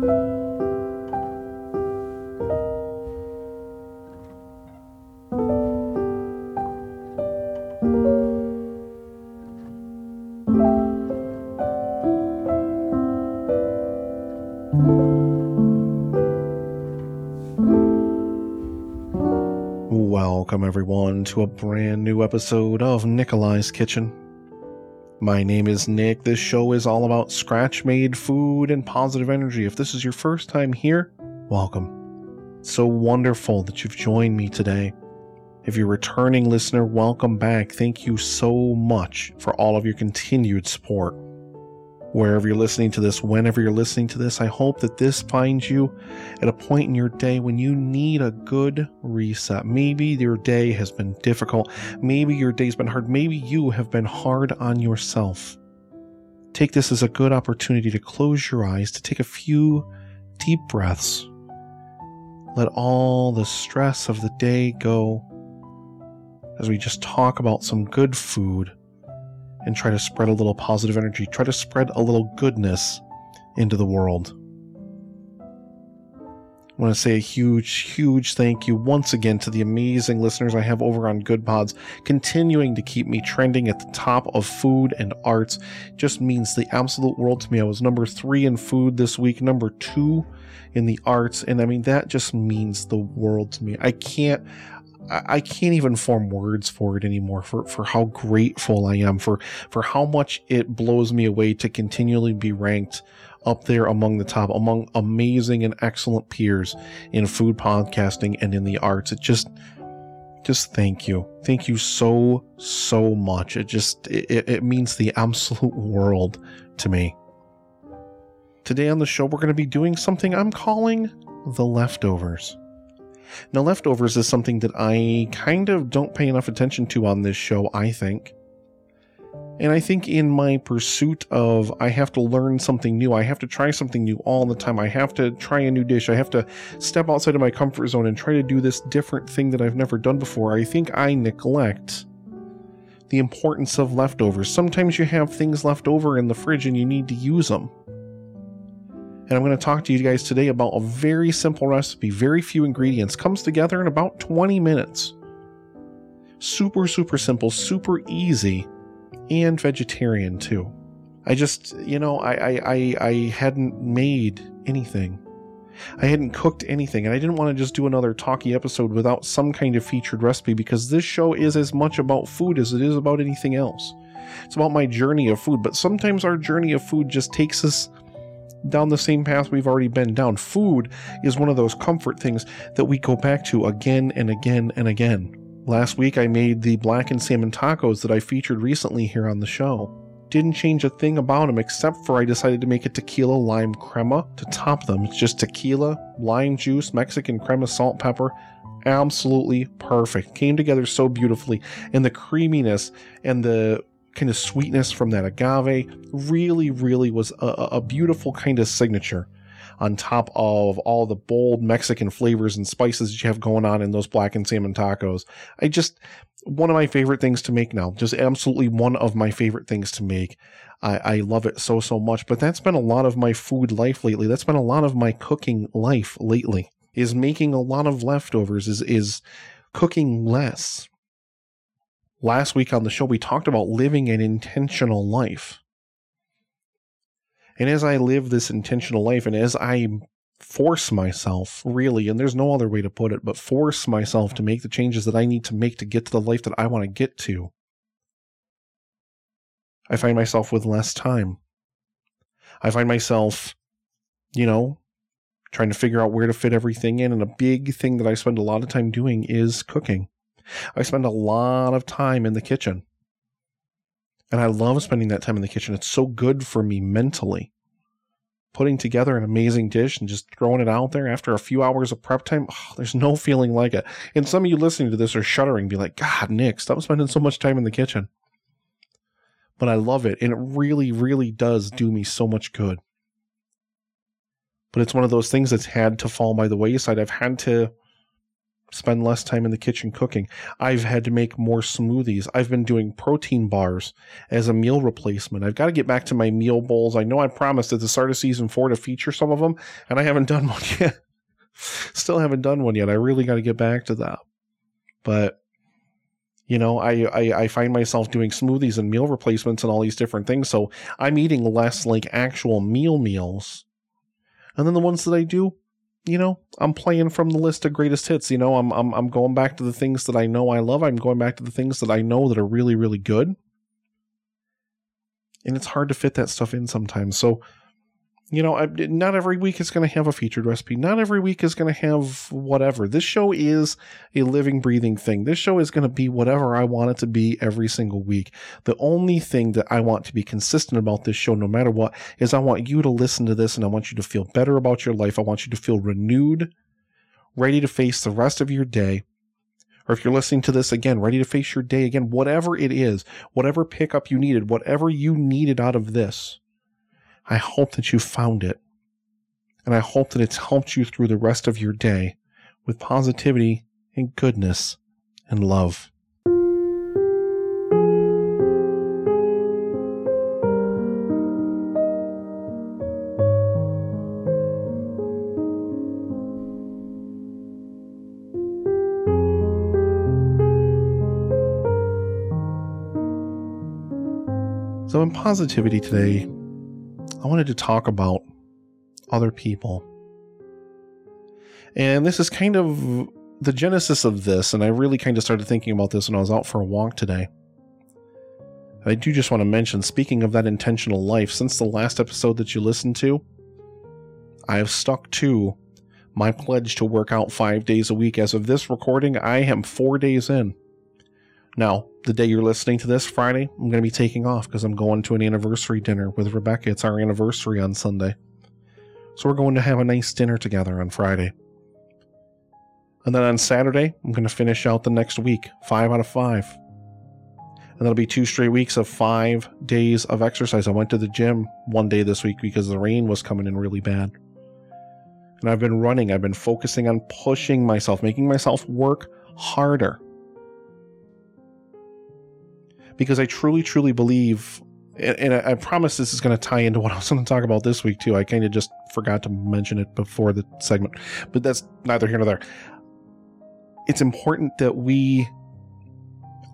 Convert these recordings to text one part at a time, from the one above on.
Welcome, everyone, to a brand new episode of Nikolai's Kitchen. My name is Nick. This show is all about scratch made food and positive energy. If this is your first time here, welcome. It's so wonderful that you've joined me today. If you're a returning listener, welcome back. Thank you so much for all of your continued support wherever you're listening to this, whenever you're listening to this. I hope that this finds you at a point in your day when you need a good reset. Maybe your day has been difficult. Maybe your day's been hard. Maybe you have been hard on yourself. Take this as a good opportunity to close your eyes, to take a few deep breaths. Let all the stress of the day go as we just talk about some good food and try to spread a little positive energy, try to spread a little goodness into the world. I want to say a huge, huge thank you once again to the amazing listeners I have over on Goodpods, continuing to keep me trending at the top of food and arts. Just means the absolute world to me. I was number three in food this week, number two in the arts, and I mean that just means the world to me. I can't I can't even form words for it anymore for, for how grateful I am for for how much it blows me away to continually be ranked up there among the top among amazing and excellent peers in food podcasting and in the arts. It just just thank you. Thank you so so much. It just it, it means the absolute world to me. Today on the show we're going to be doing something i'm calling the leftovers now, leftovers is something that I kind of don't pay enough attention to on this show, I think. And I think in my pursuit of I have to learn something new, I have to try something new all the time, I have to try a new dish, I have to step outside of my comfort zone and try to do this different thing that I've never done before, I think I neglect the importance of leftovers. Sometimes you have things left over in the fridge and you need to use them and I'm going to talk to you guys today about a very simple recipe, very few ingredients, comes together in about 20 minutes. Super, super simple, super easy, and vegetarian too. I just, you know, I, I, I, I hadn't made anything. I hadn't cooked anything, and I didn't want to just do another talky episode without some kind of featured recipe because this show is as much about food as it is about anything else. It's about my journey of food, but sometimes our journey of food just takes us down the same path we've already been down. Food is one of those comfort things that we go back to again and again and again. Last week I made the blackened salmon tacos that I featured recently here on the show. Didn't change a thing about them except for I decided to make a tequila lime crema to top them. It's just tequila, lime juice, Mexican crema, salt, pepper. Absolutely perfect. Came together so beautifully. And the creaminess and the kind of sweetness from that agave really, really was a, a beautiful kind of signature on top of all the bold Mexican flavors and spices that you have going on in those blackened salmon tacos. I just, one of my favorite things to make now, just absolutely one of my favorite things to make. I, I love it so, so much, but that's been a lot of my food life lately. That's been a lot of my cooking life lately is making a lot of leftovers, is, is cooking less last week on the show, we talked about living an intentional life. And as I live this intentional life, and as I force myself, really, and there's no other way to put it, but force myself to make the changes that I need to make to get to the life that I want to get to, I find myself with less time. I find myself, you know, trying to figure out where to fit everything in. And a big thing that I spend a lot of time doing is cooking. I spend a lot of time in the kitchen. And I love spending that time in the kitchen. It's so good for me mentally. Putting together an amazing dish and just throwing it out there after a few hours of prep time, oh, there's no feeling like it. And some of you listening to this are shuddering, be like, God, Nick, stop spending so much time in the kitchen. But I love it. And it really, really does do me so much good. But it's one of those things that's had to fall by the wayside. I've had to spend less time in the kitchen cooking. I've had to make more smoothies. I've been doing protein bars as a meal replacement. I've got to get back to my meal bowls. I know I promised at the start of season four to feature some of them, and I haven't done one yet. Still haven't done one yet. I really got to get back to that. But you know, I, I I find myself doing smoothies and meal replacements and all these different things. So I'm eating less like actual meal meals. And then the ones that I do, you know, I'm playing from the list of greatest hits. You know, I'm I'm I'm going back to the things that I know I love. I'm going back to the things that I know that are really really good. And it's hard to fit that stuff in sometimes. So, you know, not every week is going to have a featured recipe. Not every week is going to have whatever. This show is a living, breathing thing. This show is going to be whatever I want it to be every single week. The only thing that I want to be consistent about this show, no matter what, is I want you to listen to this and I want you to feel better about your life. I want you to feel renewed, ready to face the rest of your day. Or if you're listening to this again, ready to face your day again, whatever it is, whatever pickup you needed, whatever you needed out of this I hope that you found it. And I hope that it's helped you through the rest of your day with positivity and goodness and love. So, in positivity today, I wanted to talk about other people. And this is kind of the genesis of this, and I really kind of started thinking about this when I was out for a walk today. I do just want to mention, speaking of that intentional life, since the last episode that you listened to, I have stuck to my pledge to work out five days a week. As of this recording, I am four days in. Now, the day you're listening to this, Friday, I'm going to be taking off because I'm going to an anniversary dinner with Rebecca. It's our anniversary on Sunday. So we're going to have a nice dinner together on Friday. And then on Saturday, I'm going to finish out the next week, five out of five. And that'll be two straight weeks of five days of exercise. I went to the gym one day this week because the rain was coming in really bad. And I've been running, I've been focusing on pushing myself, making myself work harder because I truly, truly believe, and, I, promise this is going to tie into what I was going to talk about this week too. I kind of just forgot to mention it before the segment, but that's neither here nor there. It's important that we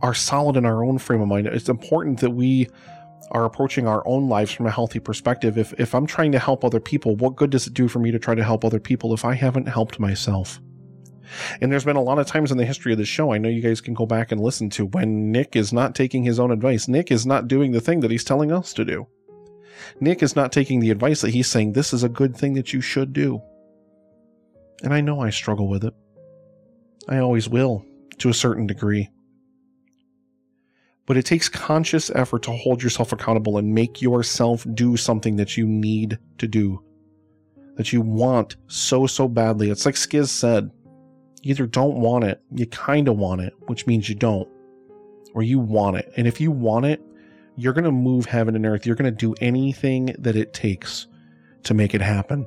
are solid in our own frame of mind. It's important that we are approaching our own lives from a healthy perspective. If if I'm trying to help other people, what good does it do for me to try to help other people if I haven't helped myself? And there's been a lot of times in the history of the show, I know you guys can go back and listen to when Nick is not taking his own advice. Nick is not doing the thing that he's telling us to do. Nick is not taking the advice that he's saying, this is a good thing that you should do. And I know I struggle with it. I always will, to a certain degree. But it takes conscious effort to hold yourself accountable and make yourself do something that you need to do, that you want so, so badly. It's like Skiz said either don't want it, you kind of want it, which means you don't, or you want it. And if you want it, you're going to move heaven and earth. You're going to do anything that it takes to make it happen.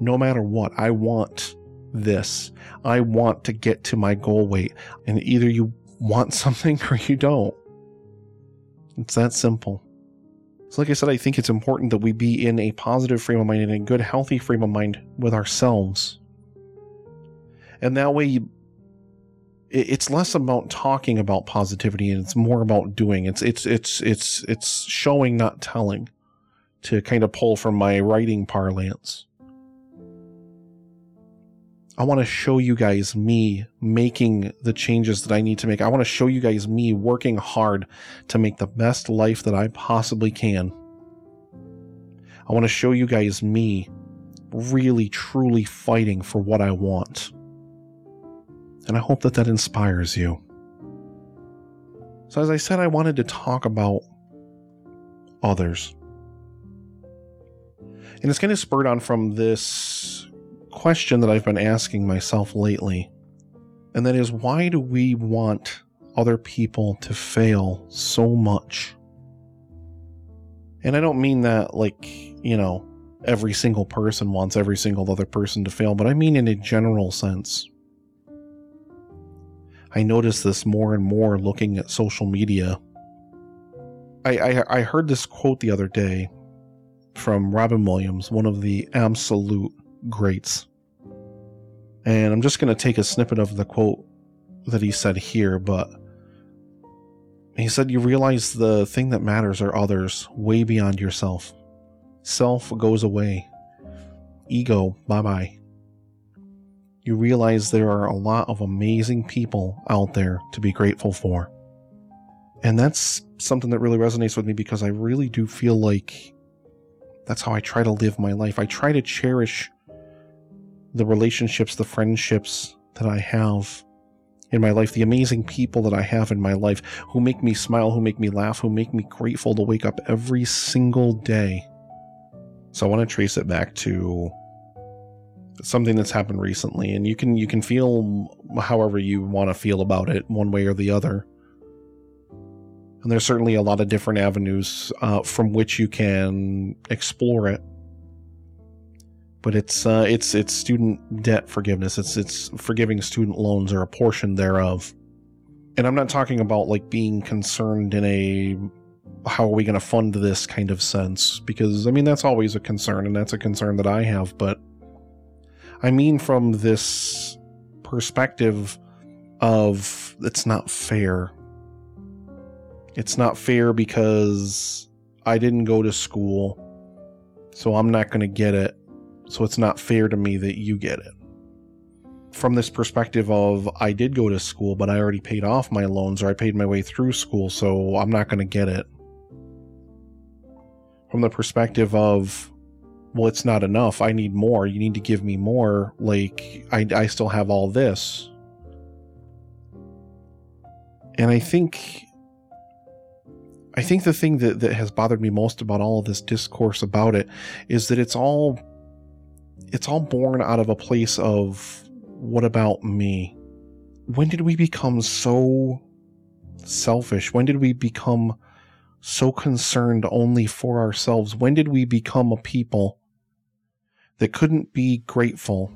No matter what, I want this. I want to get to my goal weight. And either you want something or you don't. It's that simple. So, like I said, I think it's important that we be in a positive frame of mind and a good, healthy frame of mind with ourselves and that way you, it's less about talking about positivity and it's more about doing it's it's it's it's it's showing not telling to kind of pull from my writing parlance I want to show you guys me making the changes that I need to make. I want to show you guys me working hard to make the best life that I possibly can. I want to show you guys me really, truly fighting for what I want and I hope that that inspires you. So, as I said, I wanted to talk about others. And it's kind of spurred on from this question that I've been asking myself lately. And that is why do we want other people to fail so much? And I don't mean that like, you know, every single person wants every single other person to fail, but I mean in a general sense. I notice this more and more looking at social media. I, I, I heard this quote the other day from Robin Williams, one of the absolute greats. And I'm just going to take a snippet of the quote that he said here, but he said, You realize the thing that matters are others way beyond yourself. Self goes away. Ego, bye bye. You realize there are a lot of amazing people out there to be grateful for. And that's something that really resonates with me because I really do feel like that's how I try to live my life. I try to cherish the relationships, the friendships that I have in my life, the amazing people that I have in my life who make me smile, who make me laugh, who make me grateful to wake up every single day. So I want to trace it back to something that's happened recently and you can you can feel however you want to feel about it one way or the other. And there's certainly a lot of different avenues uh, from which you can explore it but it's uh, it's it's student debt forgiveness. It's it's forgiving student loans or a portion thereof. And I'm not talking about like being concerned in a how are we going to fund this kind of sense because I mean that's always a concern and that's a concern that I have, but I mean from this perspective of it's not fair. It's not fair because I didn't go to school, so I'm not going to get it so it's not fair to me that you get it. From this perspective of, I did go to school, but I already paid off my loans or I paid my way through school, so I'm not going to get it. From the perspective of, well, it's not enough. I need more. You need to give me more. Like, I, I still have all this. And I think I think the thing that, that has bothered me most about all of this discourse about it is that it's all it's all born out of a place of what about me? When did we become so selfish? When did we become so concerned only for ourselves? When did we become a people that couldn't be grateful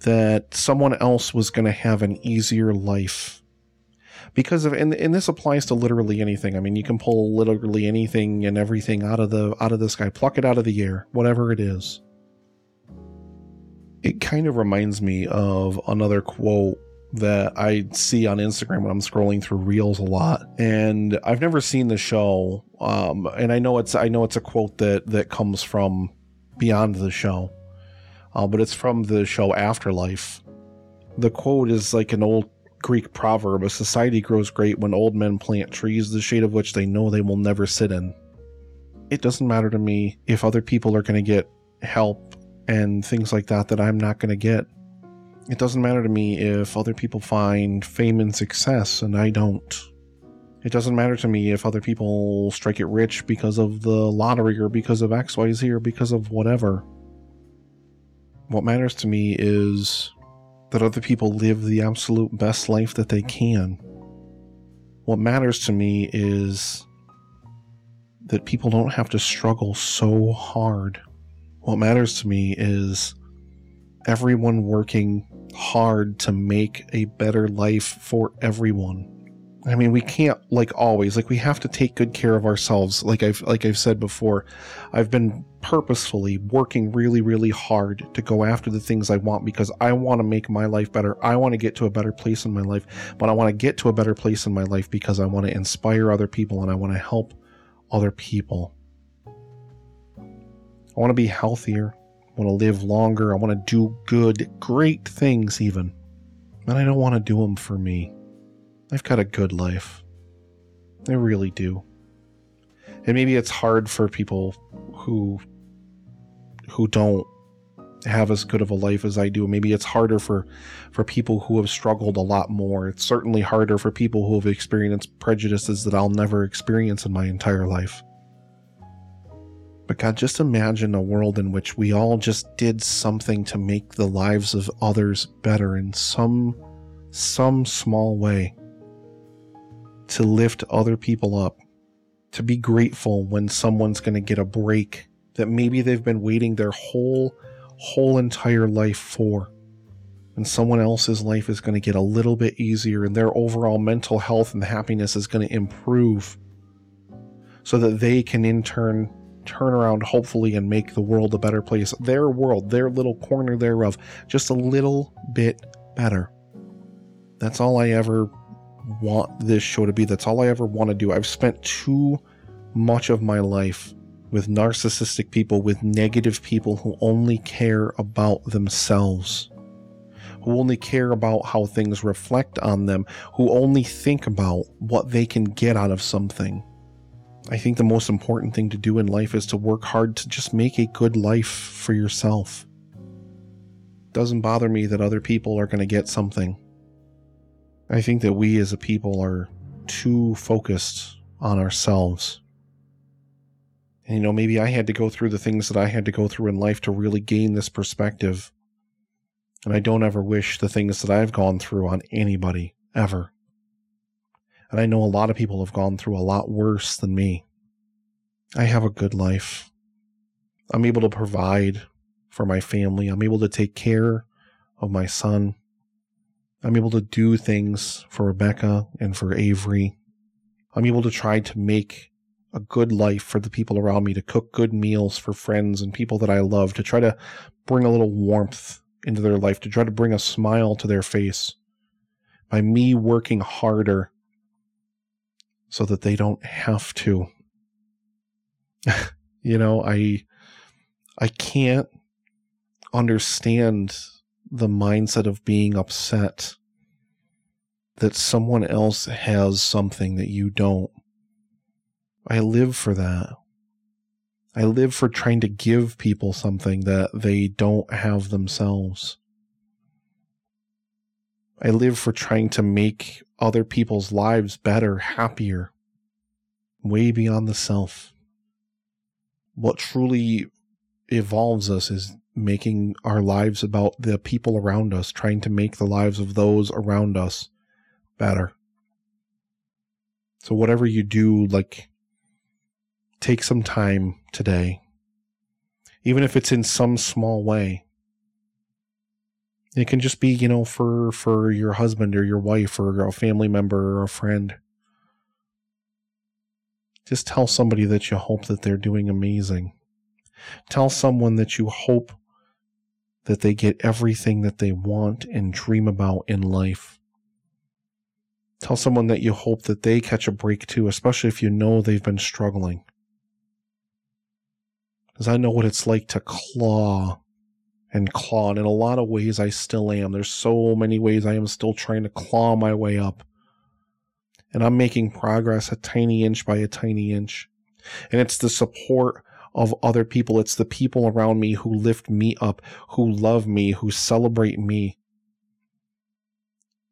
that someone else was going to have an easier life? Because of and, and this applies to literally anything. I mean, you can pull literally anything and everything out of the out of the sky, pluck it out of the air, whatever it is it kind of reminds me of another quote that I see on Instagram when I'm scrolling through reels a lot. And I've never seen the show. Um, and I know it's I know it's a quote that that comes from beyond the show. Uh, but it's from the show Afterlife. The quote is like an old Greek proverb A society grows great when old men plant trees, the shade of which they know they will never sit in. It doesn't matter to me if other people are going to get help and things like that that I'm not going to get. It doesn't matter to me if other people find fame and success and I don't. It doesn't matter to me if other people strike it rich because of the lottery or because of XYZ or because of whatever. What matters to me is that other people live the absolute best life that they can. What matters to me is that people don't have to struggle so hard what matters to me is everyone working hard to make a better life for everyone. I mean, we can't like always like we have to take good care of ourselves. Like I've like I've said before, I've been purposefully working really really hard to go after the things I want because I want to make my life better. I want to get to a better place in my life, but I want to get to a better place in my life because I want to inspire other people and I want to help other people. I want to be healthier. I want to live longer. I want to do good, great things, even. And I don't want to do them for me. I've got a good life. I really do. And maybe it's hard for people who who don't have as good of a life as I do. Maybe it's harder for for people who have struggled a lot more. It's certainly harder for people who have experienced prejudices that I'll never experience in my entire life. But God, just imagine a world in which we all just did something to make the lives of others better in some some small way. To lift other people up. To be grateful when someone's going to get a break that maybe they've been waiting their whole whole entire life for. and someone else's life is going to get a little bit easier and their overall mental health and happiness is going to improve so that they can in turn turn around hopefully and make the world a better place. Their world their little corner thereof just a little bit better. That's all i ever want this show to be. That's all i ever want to do. I've spent too much of my life with narcissistic people with negative people who only care about themselves who only care about how things reflect on them, who only think about what they can get out of something. I think the most important thing to do in life is to work hard to just make a good life for yourself. Doesn't bother me that other people are going to get something. I think that we as a people are too focused on ourselves. And you know, maybe I had to go through the things that I had to go through in life to really gain this perspective and I don't ever wish the things that I've gone through on anybody, ever. And I know a lot of people have gone through a lot worse than me. I have a good life. I'm able to provide for my family. I'm able to take care of my son. I'm able to do things for Rebecca and for Avery. I'm able to try to make a good life for the people around me, to cook good meals for friends and people that I love, to try to bring a little warmth into their life, to try to bring a smile to their face by me working harder so that they don't have to. you know, I I can't understand the mindset of being upset that someone else has something that you don't. I live for that. I live for trying to give people something that they don't have themselves. I live for trying to make other people's lives better, happier, way beyond the self. What truly evolves us is making our lives about the people around us, trying to make the lives of those around us better. So, whatever you do, like take some time today, even if it's in some small way. It can just be, you know, for for your husband or your wife or a family member or a friend. Just tell somebody that you hope that they're doing amazing. Tell someone that you hope that they get everything that they want and dream about in life. Tell someone that you hope that they catch a break too, especially if you know they've been struggling because I know what it's like to claw and claw. And in a lot of ways, I still am. There's so many ways I am still trying to claw my way up. And I'm making progress a tiny inch by a tiny inch. And it's the support of other people. It's the people around me who lift me up, who love me, who celebrate me.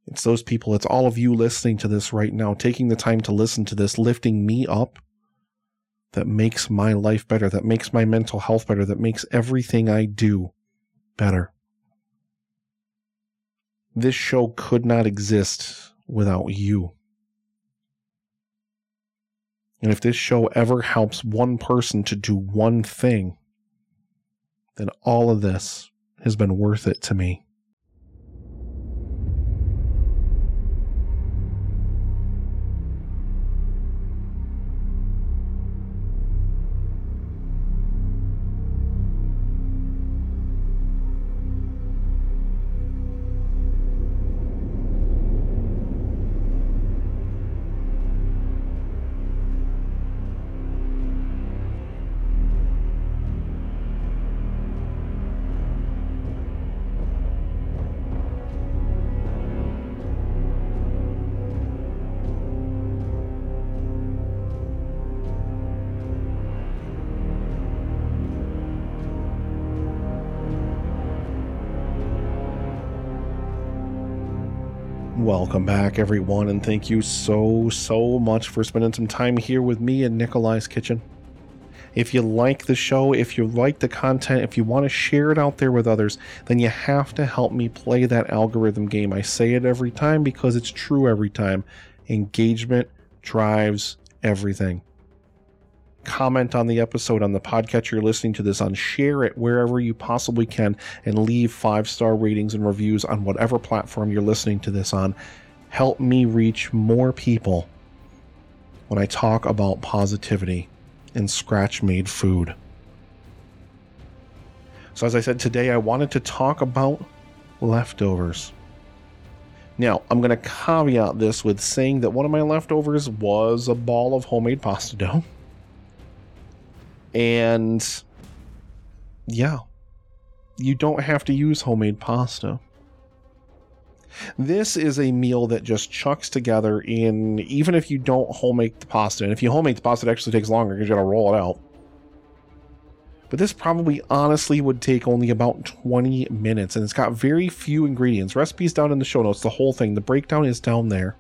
It's those people. It's all of you listening to this right now, taking the time to listen to this, lifting me up that makes my life better, that makes my mental health better, that makes everything I do better. This show could not exist without you. And if this show ever helps one person to do one thing, then all of this has been worth it to me. Welcome back, everyone, and thank you so, so much for spending some time here with me in Nikolai's Kitchen. If you like the show, if you like the content, if you want to share it out there with others, then you have to help me play that algorithm game. I say it every time because it's true every time. Engagement drives everything. Comment on the episode on the podcast you're listening to this on, share it wherever you possibly can, and leave five star ratings and reviews on whatever platform you're listening to this on. Help me reach more people when I talk about positivity and scratch made food. So, as I said today, I wanted to talk about leftovers. Now, I'm going to caveat this with saying that one of my leftovers was a ball of homemade pasta dough. And yeah, you don't have to use homemade pasta. This is a meal that just chucks together in, even if you don't homemade the pasta. And if you homemade the pasta, it actually takes longer because you gotta roll it out. But this probably honestly would take only about 20 minutes, and it's got very few ingredients. Recipes down in the show notes, the whole thing. The breakdown is down there.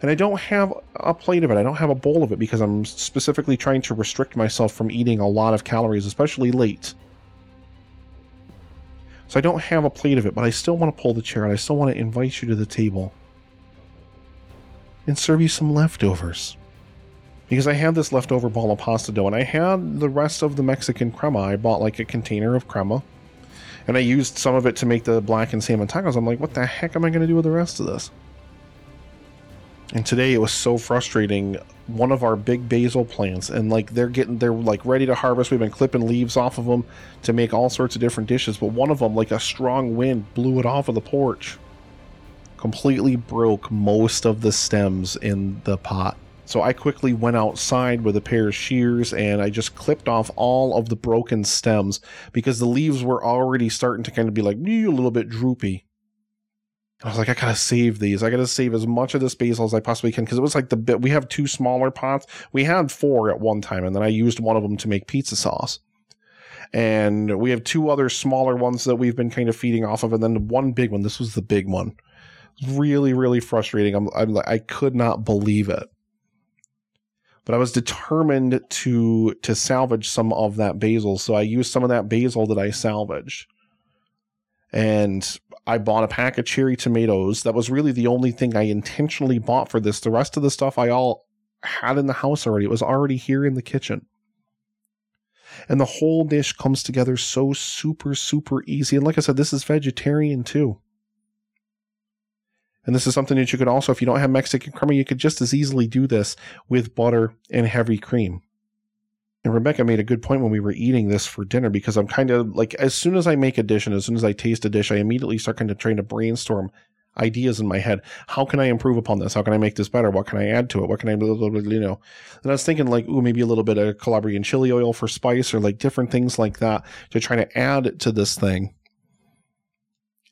And I don't have a plate of it. I don't have a bowl of it because I'm specifically trying to restrict myself from eating a lot of calories, especially late. So I don't have a plate of it, but I still want to pull the chair out. I still want to invite you to the table and serve you some leftovers. Because I had this leftover ball of pasta dough and I had the rest of the Mexican crema. I bought like a container of crema and I used some of it to make the blackened salmon tacos. I'm like, what the heck am I going to do with the rest of this? And today it was so frustrating. One of our big basil plants, and like they're getting, they're like ready to harvest. We've been clipping leaves off of them to make all sorts of different dishes. But one of them, like a strong wind, blew it off of the porch, completely broke most of the stems in the pot. So I quickly went outside with a pair of shears and I just clipped off all of the broken stems because the leaves were already starting to kind of be like a little bit droopy. I was like, I gotta save these. I gotta save as much of this basil as I possibly can because it was like the bit. We have two smaller pots. We had four at one time, and then I used one of them to make pizza sauce. And we have two other smaller ones that we've been kind of feeding off of, and then one big one. This was the big one. Really, really frustrating. I'm, I'm like, I could not believe it. But I was determined to to salvage some of that basil, so I used some of that basil that I salvaged and I bought a pack of cherry tomatoes. That was really the only thing I intentionally bought for this. The rest of the stuff I all had in the house already. It was already here in the kitchen. And the whole dish comes together so super, super easy. And like I said, this is vegetarian too. And this is something that you could also, if you don't have Mexican crema, you could just as easily do this with butter and heavy cream. And Rebecca made a good point when we were eating this for dinner because I'm kind of like, as soon as I make a dish and as soon as I taste a dish, I immediately start kind of trying to brainstorm ideas in my head. How can I improve upon this? How can I make this better? What can I add to it? What can I, you know? And I was thinking like, ooh, maybe a little bit of Calabrian chili oil for spice or like different things like that to try to add to this thing.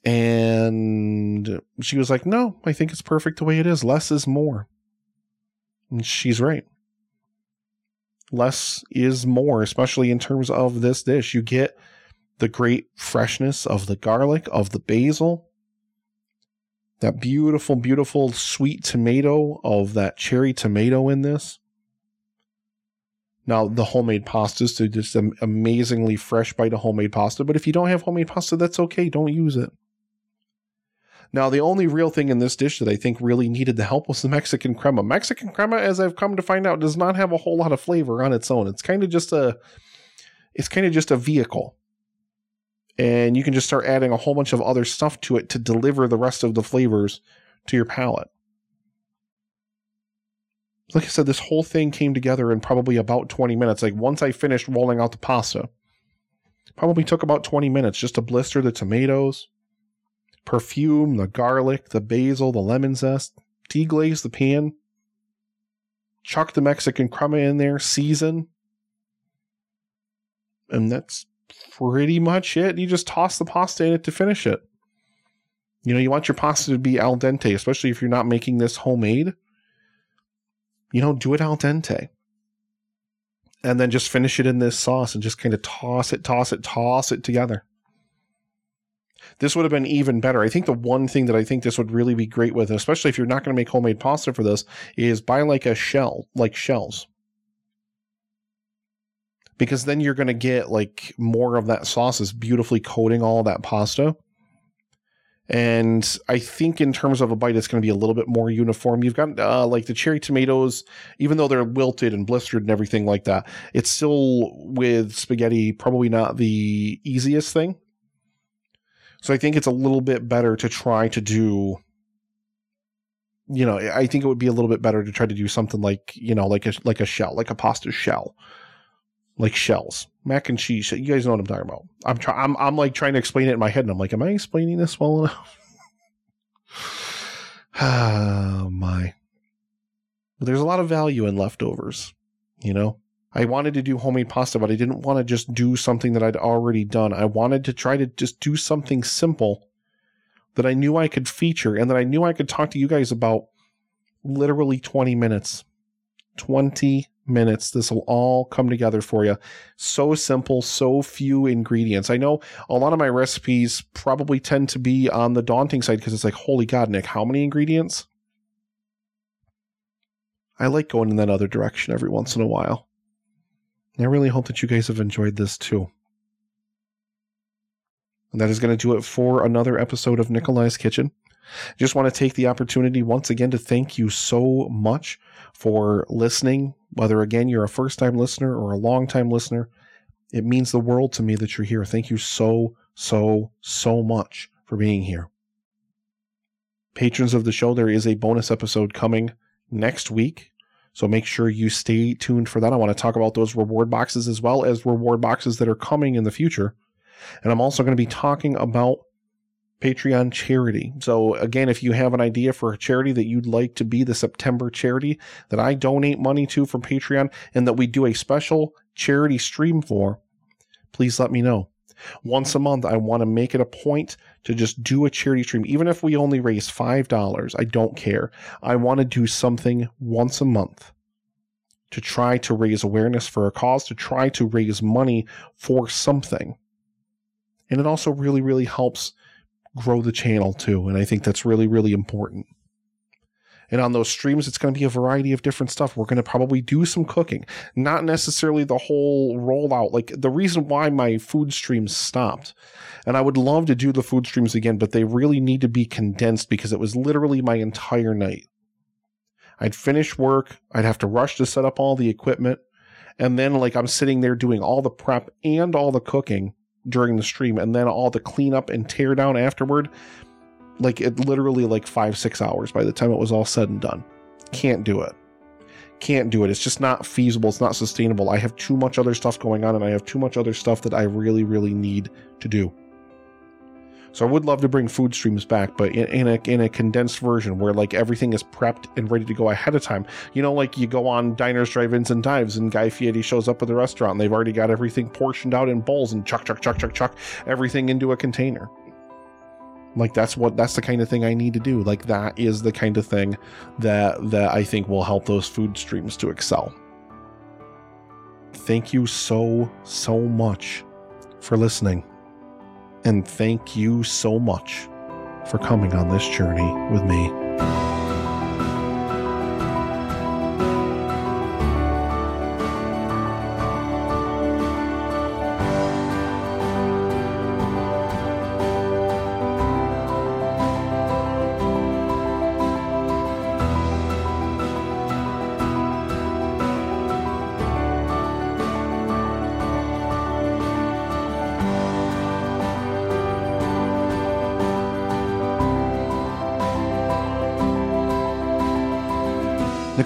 And she was like, no, I think it's perfect the way it is. Less is more. And she's right less is more, especially in terms of this dish. You get the great freshness of the garlic, of the basil, that beautiful, beautiful sweet tomato of that cherry tomato in this. Now, the homemade pastas, so just an amazingly fresh bite of homemade pasta. But if you don't have homemade pasta, that's okay. Don't use it. Now, the only real thing in this dish that I think really needed the help was the Mexican crema. Mexican crema, as I've come to find out, does not have a whole lot of flavor on its own. It's kind of just a, it's kind of just a vehicle, and you can just start adding a whole bunch of other stuff to it to deliver the rest of the flavors to your palate. Like I said, this whole thing came together in probably about 20 minutes. Like once I finished rolling out the pasta, probably took about 20 minutes just to blister the tomatoes perfume, the garlic, the basil, the lemon zest, deglaze the pan, chuck the Mexican crema in there, season, and that's pretty much it. You just toss the pasta in it to finish it. You know, you want your pasta to be al dente, especially if you're not making this homemade. You know, do it al dente. And then just finish it in this sauce and just kind of toss it, toss it, toss it together. This would have been even better. I think the one thing that I think this would really be great with, especially if you're not going to make homemade pasta for this, is buy like a shell, like shells. Because then you're going to get like more of that sauce is beautifully coating all that pasta. And I think in terms of a bite, it's going to be a little bit more uniform. You've got uh, like the cherry tomatoes, even though they're wilted and blistered and everything like that, it's still with spaghetti probably not the easiest thing. So I think it's a little bit better to try to do you know, I think it would be a little bit better to try to do something like, you know, like a like a shell, like a pasta shell, like shells, mac and cheese. You guys know what I'm talking about. I'm trying. I'm I'm like trying to explain it in my head, and I'm like, am I explaining this well enough? oh my! But there's a lot of value in leftovers. You know, I wanted to do homemade pasta, but I didn't want to just do something that I'd already done. I wanted to try to just do something simple that I knew I could feature and that I knew I could talk to you guys about literally 20 minutes. 20 minutes. This will all come together for you. So simple, so few ingredients. I know a lot of my recipes probably tend to be on the daunting side because it's like, holy God, Nick, how many ingredients? I like going in that other direction every once in a while. I really hope that you guys have enjoyed this too. And that is going to do it for another episode of Nikolai's Kitchen. Just want to take the opportunity once again to thank you so much for listening. Whether again you're a first time listener or a long time listener, it means the world to me that you're here. Thank you so, so, so much for being here. Patrons of the show, there is a bonus episode coming next week. So make sure you stay tuned for that. I want to talk about those reward boxes as well as reward boxes that are coming in the future. And I'm also going to be talking about Patreon charity. So, again, if you have an idea for a charity that you'd like to be the September charity that I donate money to from Patreon and that we do a special charity stream for, please let me know. Once a month, I want to make it a point to just do a charity stream. Even if we only raise $5, I don't care. I want to do something once a month to try to raise awareness for a cause, to try to raise money for something. And it also really, really helps grow the channel too. And I think that's really, really important. And on those streams, it's going to be a variety of different stuff. We're going to probably do some cooking, not necessarily the whole rollout. Like the reason why my food streams stopped, and I would love to do the food streams again, but they really need to be condensed because it was literally my entire night. I'd finish work, I'd have to rush to set up all the equipment, and then like I'm sitting there doing all the prep and all the cooking during the stream and then all the cleanup and tear down afterward like it literally like five six hours by the time it was all said and done can't do it can't do it it's just not feasible it's not sustainable i have too much other stuff going on and i have too much other stuff that i really really need to do so I would love to bring food streams back, but in, in, a in a condensed version where like everything is prepped and ready to go ahead of time. You know, like you go on diners, drive-ins, and dives, and Guy Fieri shows up at the restaurant. And they've already got everything portioned out in bowls and chuck, chuck, chuck, chuck, chuck everything into a container. Like that's what that's the kind of thing I need to do. Like that is the kind of thing that that I think will help those food streams to excel. Thank you so so much for listening. And thank you so much for coming on this journey with me.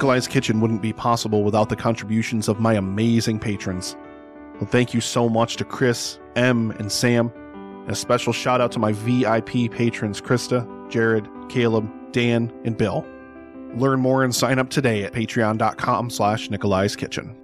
Nikolai's Kitchen wouldn't be possible without the contributions of my amazing patrons. Well, thank you so much to Chris, M, and Sam. And a special shout out to my VIP patrons Krista, Jared, Caleb, Dan, and Bill. Learn more and sign up today at patreon.com slash Nikolai's Kitchen.